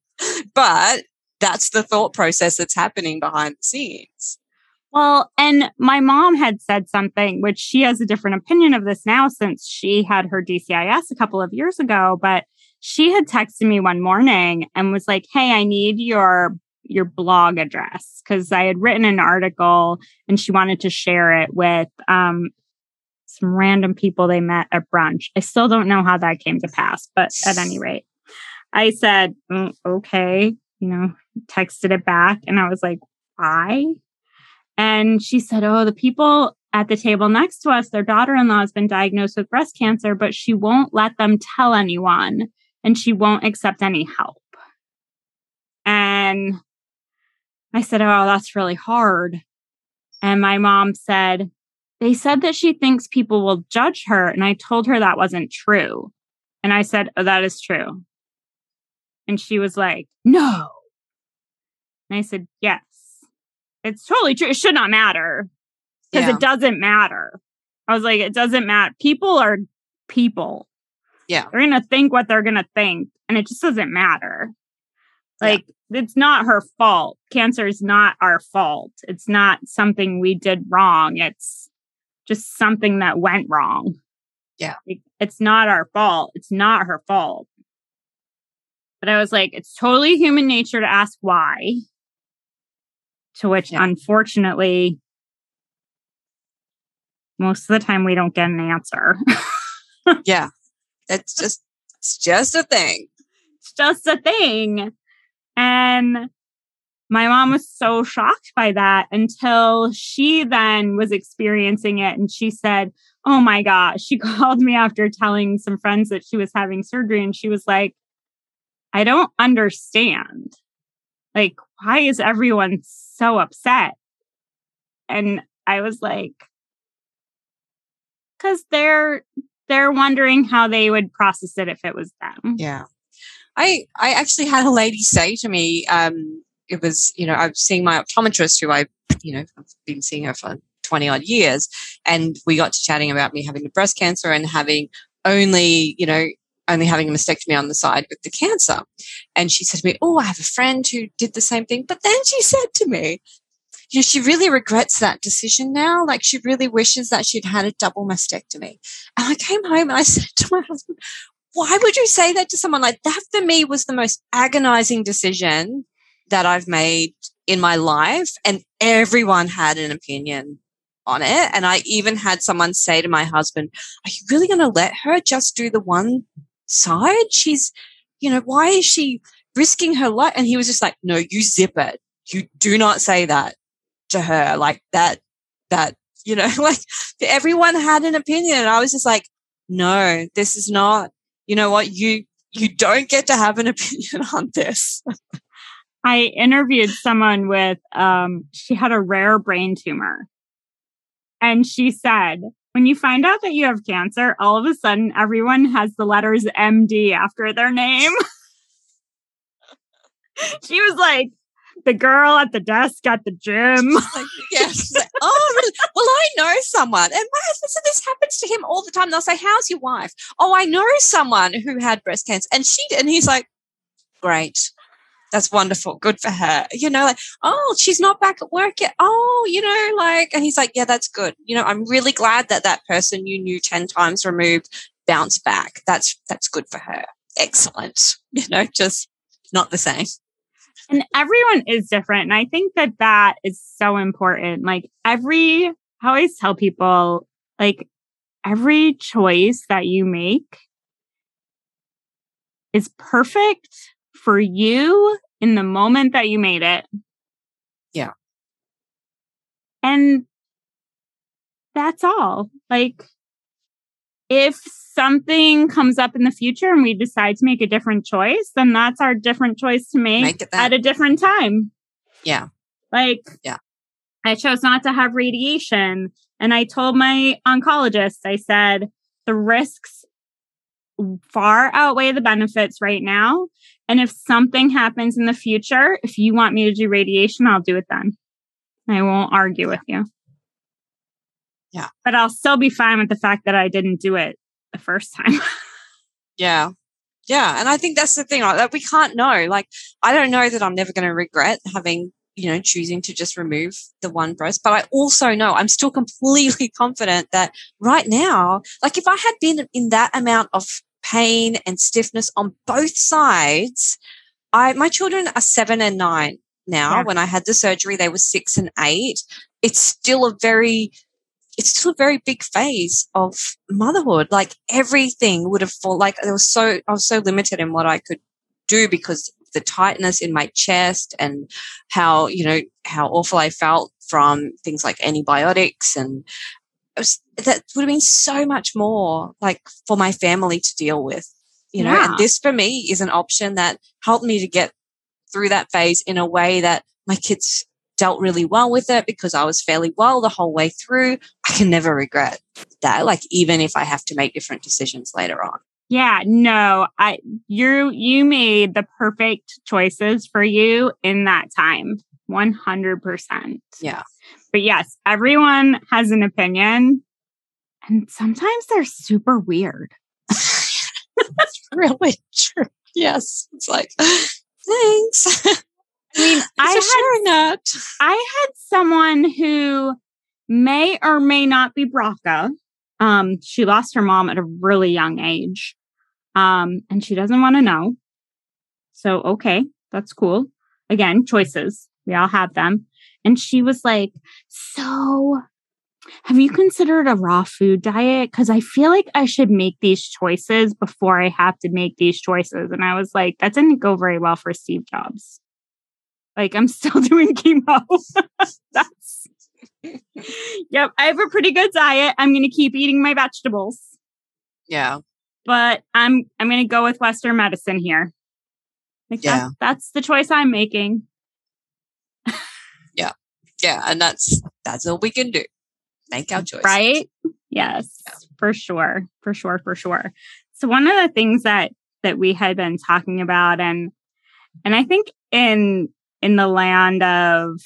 But that's the thought process that's happening behind the scenes. Well, and my mom had said something, which she has a different opinion of this now since she had her DCIS a couple of years ago, but she had texted me one morning and was like, Hey, I need your your blog address because I had written an article and she wanted to share it with um, some random people they met at brunch. I still don't know how that came to pass, but at any rate, I said, mm, okay, you know, texted it back and I was like, why? And she said, Oh, the people at the table next to us, their daughter in law has been diagnosed with breast cancer, but she won't let them tell anyone and she won't accept any help. And I said, Oh, that's really hard. And my mom said, They said that she thinks people will judge her. And I told her that wasn't true. And I said, Oh, that is true. And she was like, No. And I said, Yes it's totally true. It should not matter because yeah. it doesn't matter. I was like, it doesn't matter. People are people. Yeah. They're going to think what they're going to think, and it just doesn't matter. Like, yeah. it's not her fault. Cancer is not our fault. It's not something we did wrong. It's just something that went wrong. Yeah. it's not our fault. It's not her fault. But I was like, it's totally human nature to ask why to which yeah. unfortunately most of the time we don't get an answer. yeah. It's just it's just a thing. It's just a thing. And my mom was so shocked by that until she then was experiencing it and she said, Oh my gosh. She called me after telling some friends that she was having surgery and she was like, I don't understand. Like, why is everyone so upset? And I was like, because they're they're wondering how they would process it if it was them. Yeah. I I actually had a lady say to me, um, it was, you know, I was seeing my optometrist who I, you know, I've been seeing her for 20 odd years. And we got to chatting about me having the breast cancer and having only, you know, only having a mastectomy on the side with the cancer. And she said to me, Oh, I have a friend who did the same thing. But then she said to me, you know, she really regrets that decision now. Like she really wishes that she'd had a double mastectomy. And I came home and I said to my husband, why would you say that to someone like that? For me was the most agonizing decision that I've made in my life. And everyone had an opinion on it. And I even had someone say to my husband, Are you really going to let her just do the one side? She's, you know, why is she risking her life? And he was just like, No, you zip it. You do not say that to her. Like that, that, you know, like everyone had an opinion. And I was just like, No, this is not, you know what? You, you don't get to have an opinion on this. I interviewed someone with, um, she had a rare brain tumor. And she said, when you find out that you have cancer, all of a sudden everyone has the letters MD after their name. she was like, the girl at the desk at the gym. Like, yes. Like, oh, really? well, I know someone, and my husband said this happens to him all the time. They'll say, "How's your wife?" Oh, I know someone who had breast cancer, and she, and he's like, "Great, that's wonderful. Good for her. You know, like, oh, she's not back at work yet. Oh, you know, like, and he's like, yeah, that's good. You know, I'm really glad that that person you knew 10 times removed bounced back. That's, that's good for her. Excellent. You know, just not the same. And everyone is different. And I think that that is so important. Like every, I always tell people, like every choice that you make is perfect for you in the moment that you made it. Yeah. And that's all. Like, if something comes up in the future and we decide to make a different choice, then that's our different choice to make, make at a different time. Yeah. Like, yeah. I chose not to have radiation. And I told my oncologist, I said, the risks far outweigh the benefits right now. And if something happens in the future, if you want me to do radiation, I'll do it then. I won't argue with you. Yeah. But I'll still be fine with the fact that I didn't do it the first time. yeah. Yeah. And I think that's the thing like, that we can't know. Like, I don't know that I'm never going to regret having, you know, choosing to just remove the one breast. But I also know I'm still completely confident that right now, like if I had been in that amount of pain and stiffness on both sides. I, my children are seven and nine now. Yeah. When I had the surgery, they were six and eight. It's still a very, it's still a very big phase of motherhood. Like everything would have fallen, like there was so, I was so limited in what I could do because the tightness in my chest and how, you know, how awful I felt from things like antibiotics and was, that would have been so much more like for my family to deal with, you know, yeah. and this for me is an option that helped me to get through that phase in a way that my kids dealt really well with it because I was fairly well the whole way through. I can never regret that. Like even if I have to make different decisions later on. Yeah, no, I you you made the perfect choices for you in that time. 100%. Yeah. But yes, everyone has an opinion. And sometimes they're super weird. That's really true. Yes. It's like, thanks. I mean, I had, not. I had someone who may or may not be BRCA. Um, she lost her mom at a really young age. Um, and she doesn't want to know. So, okay, that's cool. Again, choices. We all have them. And she was like, So, have you considered a raw food diet? Because I feel like I should make these choices before I have to make these choices. And I was like, That didn't go very well for Steve Jobs. Like, I'm still doing chemo. That's, yep, I have a pretty good diet. I'm going to keep eating my vegetables. Yeah. But I'm I'm going to go with Western medicine here. Like yeah. That, that's the choice I'm making yeah, and that's that's all we can do. Make our choice. Right? Yes, yeah. for sure. For sure, for sure. So one of the things that that we had been talking about and and I think in in the land of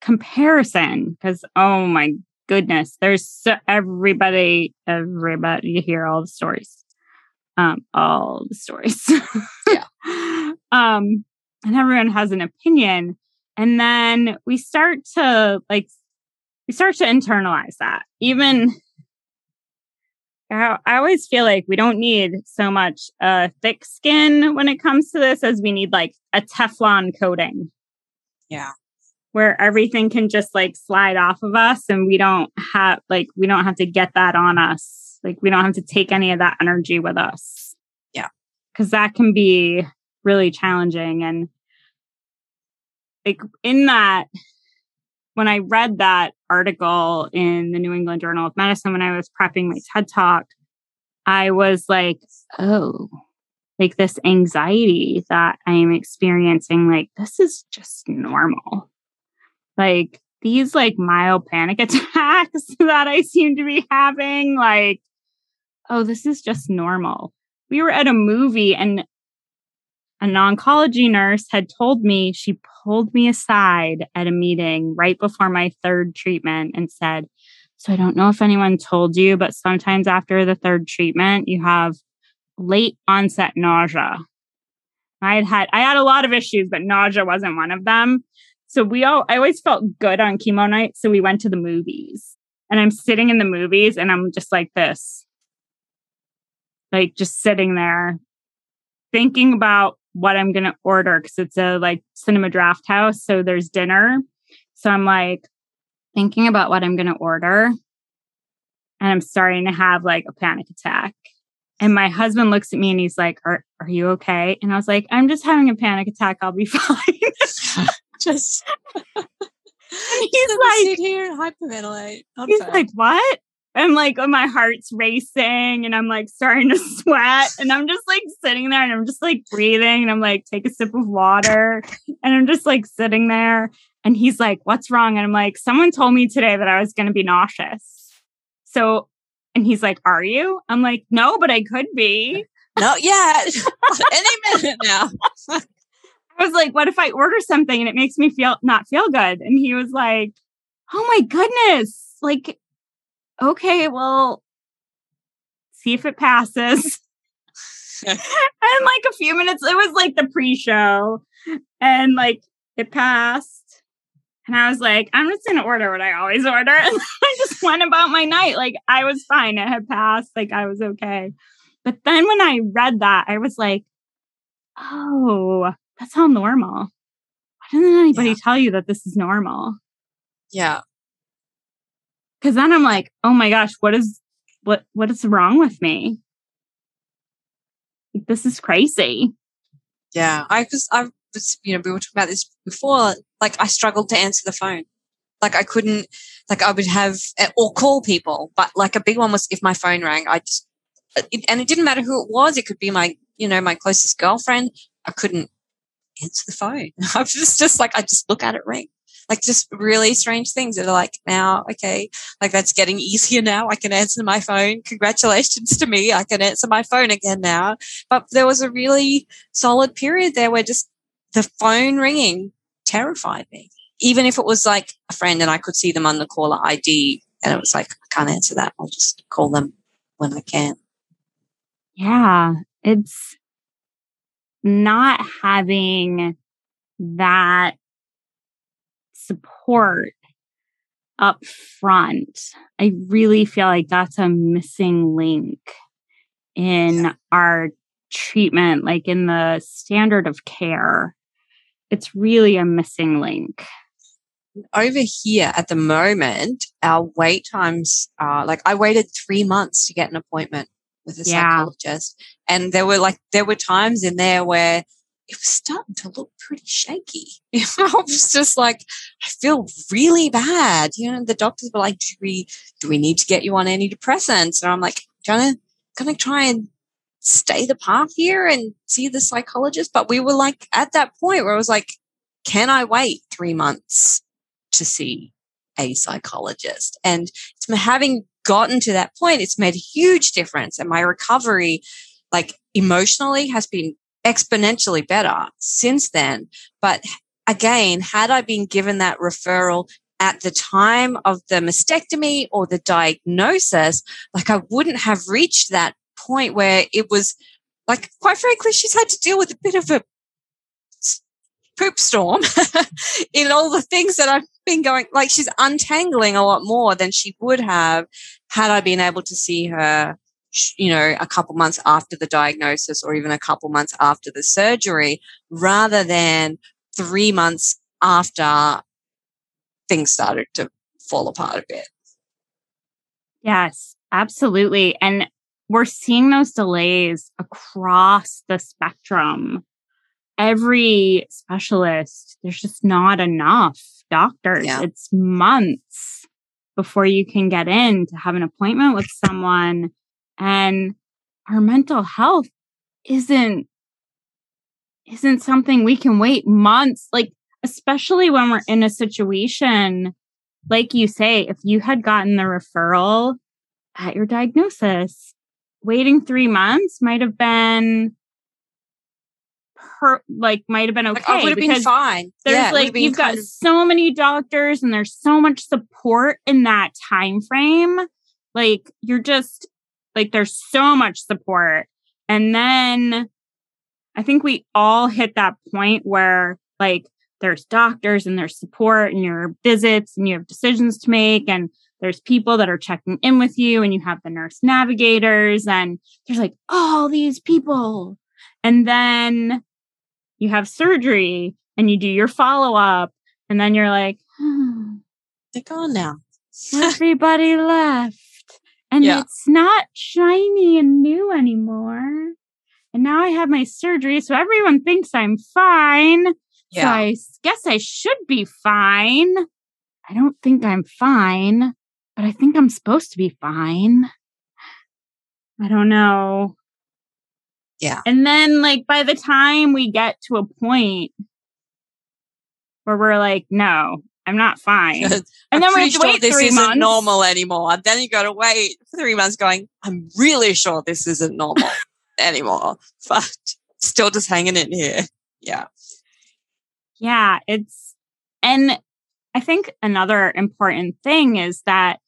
comparison because oh my goodness there's so, everybody everybody you hear all the stories um all the stories yeah um and everyone has an opinion and then we start to like, we start to internalize that. Even I always feel like we don't need so much uh, thick skin when it comes to this as we need like a Teflon coating. Yeah. where everything can just like slide off of us and we don't have like we don't have to get that on us like we don't have to take any of that energy with us yeah because that can be really challenging and like in that when i read that article in the new england journal of medicine when i was prepping my ted talk i was like oh like this anxiety that i am experiencing like this is just normal like these like mild panic attacks that I seem to be having, like, oh, this is just normal. We were at a movie and an oncology nurse had told me, she pulled me aside at a meeting right before my third treatment and said, So I don't know if anyone told you, but sometimes after the third treatment, you have late onset nausea. I had had I had a lot of issues, but nausea wasn't one of them. So we all, I always felt good on chemo night. So we went to the movies and I'm sitting in the movies and I'm just like this, like just sitting there thinking about what I'm going to order because it's a like cinema draft house. So there's dinner. So I'm like thinking about what I'm going to order. And I'm starting to have like a panic attack. And my husband looks at me and he's like, Are, are you okay? And I was like, I'm just having a panic attack. I'll be fine. just he's like sit here and hyperventilate. I'm he's like what i'm like oh, my heart's racing and i'm like starting to sweat and i'm just like sitting there and i'm just like breathing and i'm like take a sip of water and i'm just like sitting there and he's like what's wrong and i'm like someone told me today that i was going to be nauseous so and he's like are you i'm like no but i could be not yet. Any minute now. I was like, what if I order something and it makes me feel not feel good? And he was like, oh my goodness. Like, okay, well, see if it passes. and like a few minutes, it was like the pre show and like it passed. And I was like, I'm just to order what I always order. And I just went about my night. Like I was fine. It had passed. Like I was okay. But then when I read that, I was like, oh, that's all normal. Why didn't anybody Yeah. tell you that this is normal? Yeah. Because then I'm like, oh my gosh, what is what what is wrong with me? This is crazy. Yeah. I was, I was, you know, we were talking about this before. Like, I struggled to answer the phone. Like, I couldn't, like, I would have, eh, or call people. But, like, a big one was if my phone rang, I just, it, and it didn't matter who it was. It could be my, you know, my closest girlfriend. I couldn't answer the phone. I was just, just like, I just look at it ring. Like, just really strange things that are like, now, okay, like that's getting easier now. I can answer my phone. Congratulations to me. I can answer my phone again now. But there was a really solid period there where just the phone ringing terrified me. Even if it was like a friend and I could see them on the caller ID and it was like, I can't answer that. I'll just call them when I can. Yeah, it's not having that support up front. I really feel like that's a missing link in Yeah. our treatment, like in the standard of care. It's really a missing link. Over here at the moment, our wait times are like I waited three months to get an appointment with a Yeah. psychologist. And there were like there were times in there where it was starting to look pretty shaky. You know, I was just like, I feel really bad. You know, the doctors were like, do we do we need to get you on antidepressants? And I'm like, gonna gonna try and stay the path here and see the psychologist. But we were like at that point where I was like, can I wait three months to see a psychologist? And having gotten to that point, it's made a huge difference. And my recovery, like emotionally, has been exponentially better since then. But again, had I been given that referral at the time of the mastectomy or the diagnosis, like I wouldn't have reached that point where it was like, quite frankly, she's had to deal with a bit of a poop storm in all the things that I've been going, like she's untangling a lot more than she would have had I been able to see her, you know, a couple months after the diagnosis or even a couple months after the surgery rather than three months after things started to fall apart a bit. Yes, absolutely. And we're seeing those delays across the spectrum. Every specialist, there's just not enough doctors. Yeah. It's months before you can get in to have an appointment with someone. And our mental health isn't isn't something we can wait months like especially when we're in a situation like you say if you had gotten the referral at your diagnosis waiting 3 months might have been per like might have been okay like, oh, would have been fine. there's yeah, like you've got of- so many doctors and there's so much support in that time frame like you're just like there's so much support and then I think we all hit that point where like there's doctors and there's support and your visits and you have decisions to make and there's people that are checking in with you and you have the nurse navigators and there's like all these people. And then you have surgery and you do your follow up and then you're like, hmm, they're gone now. everybody left. And yeah. it's not shiny and new anymore. And now I have my surgery, so everyone thinks I'm fine. Yeah. So I guess I should be fine. I don't think I'm fine, but I think I'm supposed to be fine. I don't know. Yeah. And then, like, by the time we get to a point where we're like, no, I'm not fine. And then we have to sure wait this three isn't months. normal anymore. And then you got to wait three months going, I'm really sure this isn't normal anymore, but still just hanging in here. Yeah. Yeah. It's, and I think another important thing is that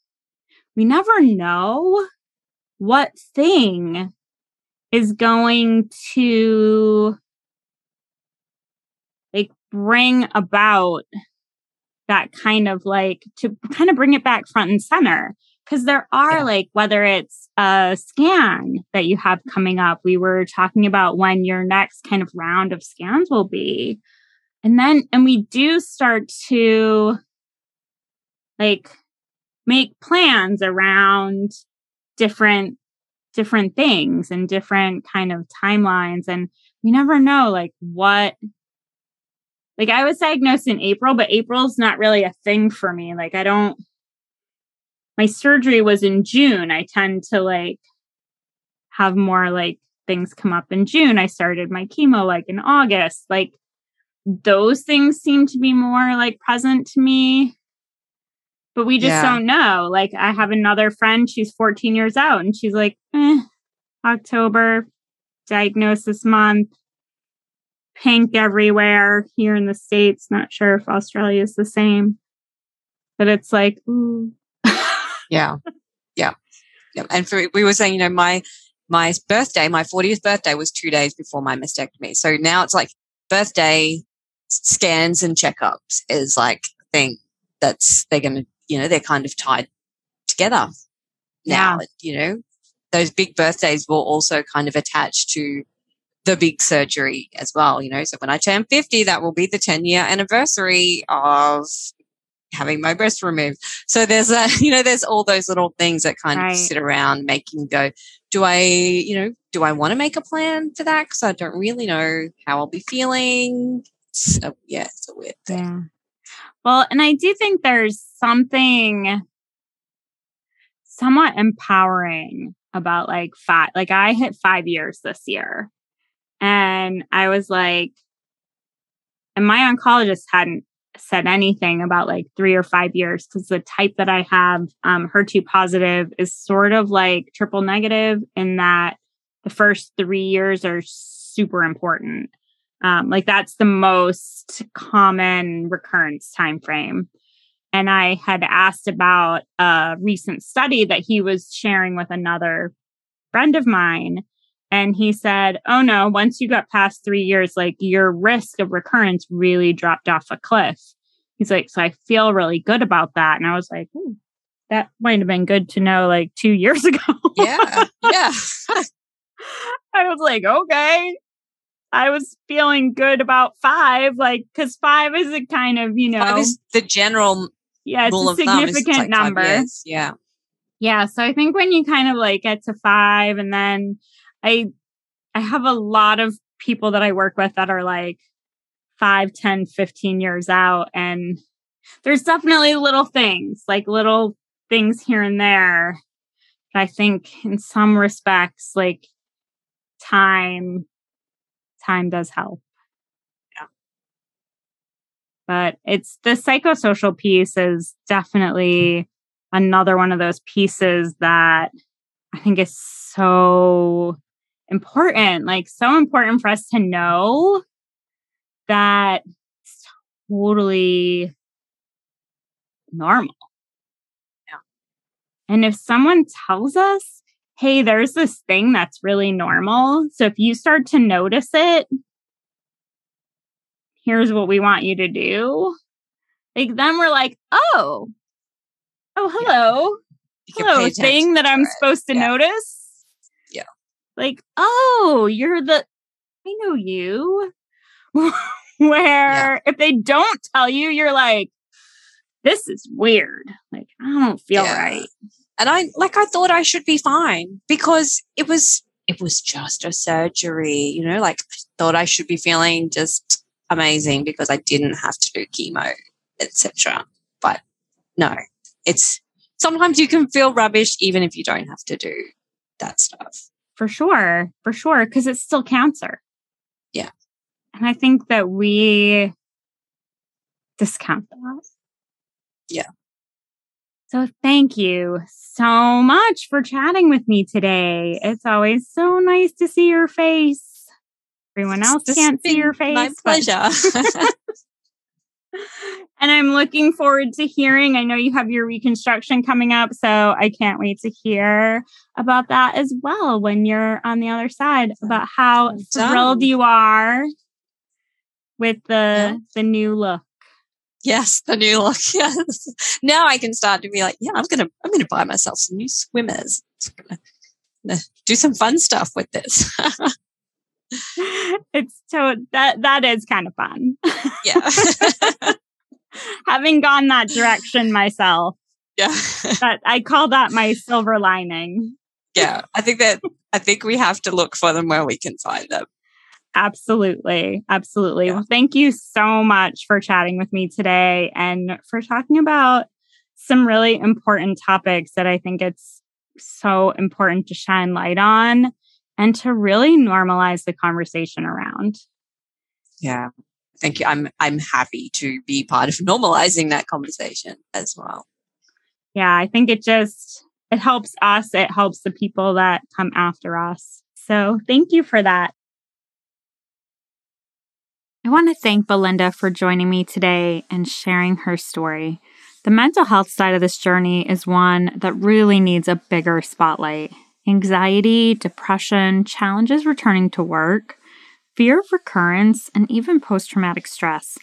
we never know what thing is going to like bring about that kind of like to kind of bring it back front and center. Because there are yeah. like whether it's a scan that you have coming up we were talking about when your next kind of round of scans will be. And then and we do start to like make plans around different different things and different kind of timelines. And we never know like what like I was diagnosed in April, but April's not really a thing for me. Like I don't my surgery was in June. I tend to like have more like things come up in June. I started my chemo like in August. Like those things seem to be more like present to me. But we just yeah. don't know. Like I have another friend, she's 14 years out and she's like, eh, October, diagnosis month, pink everywhere here in the States. Not sure if Australia is the same. But it's like, ooh, yeah. Yeah. yeah. And for, we were saying, you know, my, my birthday, my 40th birthday was two days before my mastectomy. So now it's like birthday scans and checkups is like a thing that's, they're going to, you know, they're kind of tied together now, yeah. you know, those big birthdays will also kind of attach to the big surgery as well, you know. So when I turn 50, that will be the 10 year anniversary of having my breast removed. So there's a, you know, there's all those little things that kind right. of sit around making go, do I, you know, do I want to make a plan for that? Cause I don't really know how I'll be feeling. So yeah, it's a weird thing. Yeah. Well, and I do think there's something somewhat empowering about like five, like I hit five years this year and I was like, and my oncologist hadn't said anything about like three or five years because the type that I have, um, HER2 positive, is sort of like triple negative in that the first three years are super important. Um, like that's the most common recurrence time frame. And I had asked about a recent study that he was sharing with another friend of mine. And he said, Oh no, once you got past three years, like your risk of recurrence really dropped off a cliff. He's like, So I feel really good about that. And I was like, hmm, that might have been good to know like two years ago. yeah. Yeah. I was like, okay. I was feeling good about five, like, because five is a kind of, you know, five is the general yeah, it's a significant like number. Yeah. Yeah. So I think when you kind of like get to five and then I I have a lot of people that I work with that are like five, 10, 15 years out. And there's definitely little things, like little things here and there. But I think in some respects, like time, time does help. Yeah. But it's the psychosocial piece is definitely another one of those pieces that I think is so important, like so important for us to know that it's totally normal. Yeah. And if someone tells us, hey, there's this thing that's really normal. So if you start to notice it, here's what we want you to do. Like then we're like, oh, oh, hello. Yeah. Hello, thing that I'm supposed to yeah. notice. Yeah. Like, oh, you're the I know you. Where yeah. if they don't tell you, you're like, this is weird. Like, I don't feel right. And I like I thought I should be fine because it was it was just a surgery, you know, like I thought I should be feeling just amazing because I didn't have to do chemo, etc. But no, it's sometimes you can feel rubbish even if you don't have to do that stuff. For sure. For sure. Cause it's still cancer. Yeah. And I think that we discount that. Yeah. So thank you so much for chatting with me today. It's always so nice to see your face. Everyone else can't see your face. My pleasure. and I'm looking forward to hearing. I know you have your reconstruction coming up, so I can't wait to hear about that as well when you're on the other side about how thrilled you are with the yeah. the new look. Yes, the new look. Yes. Now I can start to be like, yeah, I'm gonna I'm gonna buy myself some new swimmers. do some fun stuff with this. it's so that that is kind of fun. Yeah. Having gone that direction myself. Yeah. that I call that my silver lining. Yeah. I think that I think we have to look for them where we can find them. Absolutely. Absolutely. Yeah. Well, thank you so much for chatting with me today and for talking about some really important topics that I think it's so important to shine light on and to really normalize the conversation around. Yeah. Thank you. I'm I'm happy to be part of normalizing that conversation as well. Yeah, I think it just it helps us, it helps the people that come after us. So, thank you for that. I want to thank Belinda for joining me today and sharing her story. The mental health side of this journey is one that really needs a bigger spotlight. Anxiety, depression, challenges returning to work, fear of recurrence, and even post traumatic stress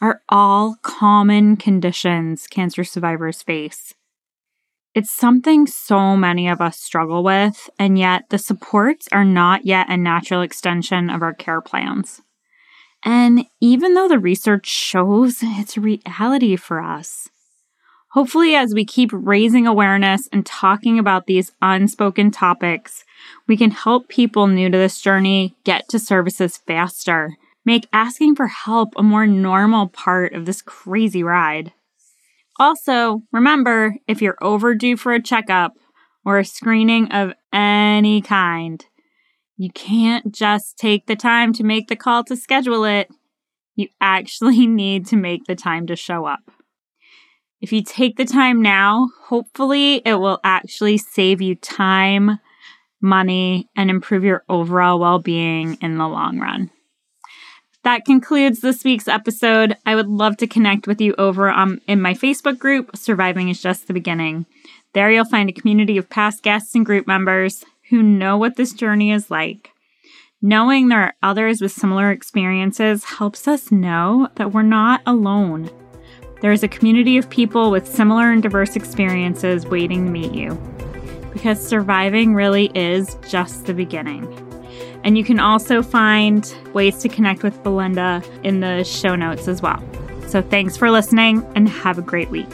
are all common conditions cancer survivors face. It's something so many of us struggle with, and yet the supports are not yet a natural extension of our care plans. And even though the research shows it's a reality for us, Hopefully, as we keep raising awareness and talking about these unspoken topics, we can help people new to this journey get to services faster, make asking for help a more normal part of this crazy ride. Also, remember if you're overdue for a checkup or a screening of any kind, you can't just take the time to make the call to schedule it. You actually need to make the time to show up. If you take the time now, hopefully it will actually save you time, money, and improve your overall well being in the long run. That concludes this week's episode. I would love to connect with you over um, in my Facebook group, Surviving is Just the Beginning. There you'll find a community of past guests and group members who know what this journey is like. Knowing there are others with similar experiences helps us know that we're not alone. There is a community of people with similar and diverse experiences waiting to meet you. Because surviving really is just the beginning. And you can also find ways to connect with Belinda in the show notes as well. So thanks for listening and have a great week.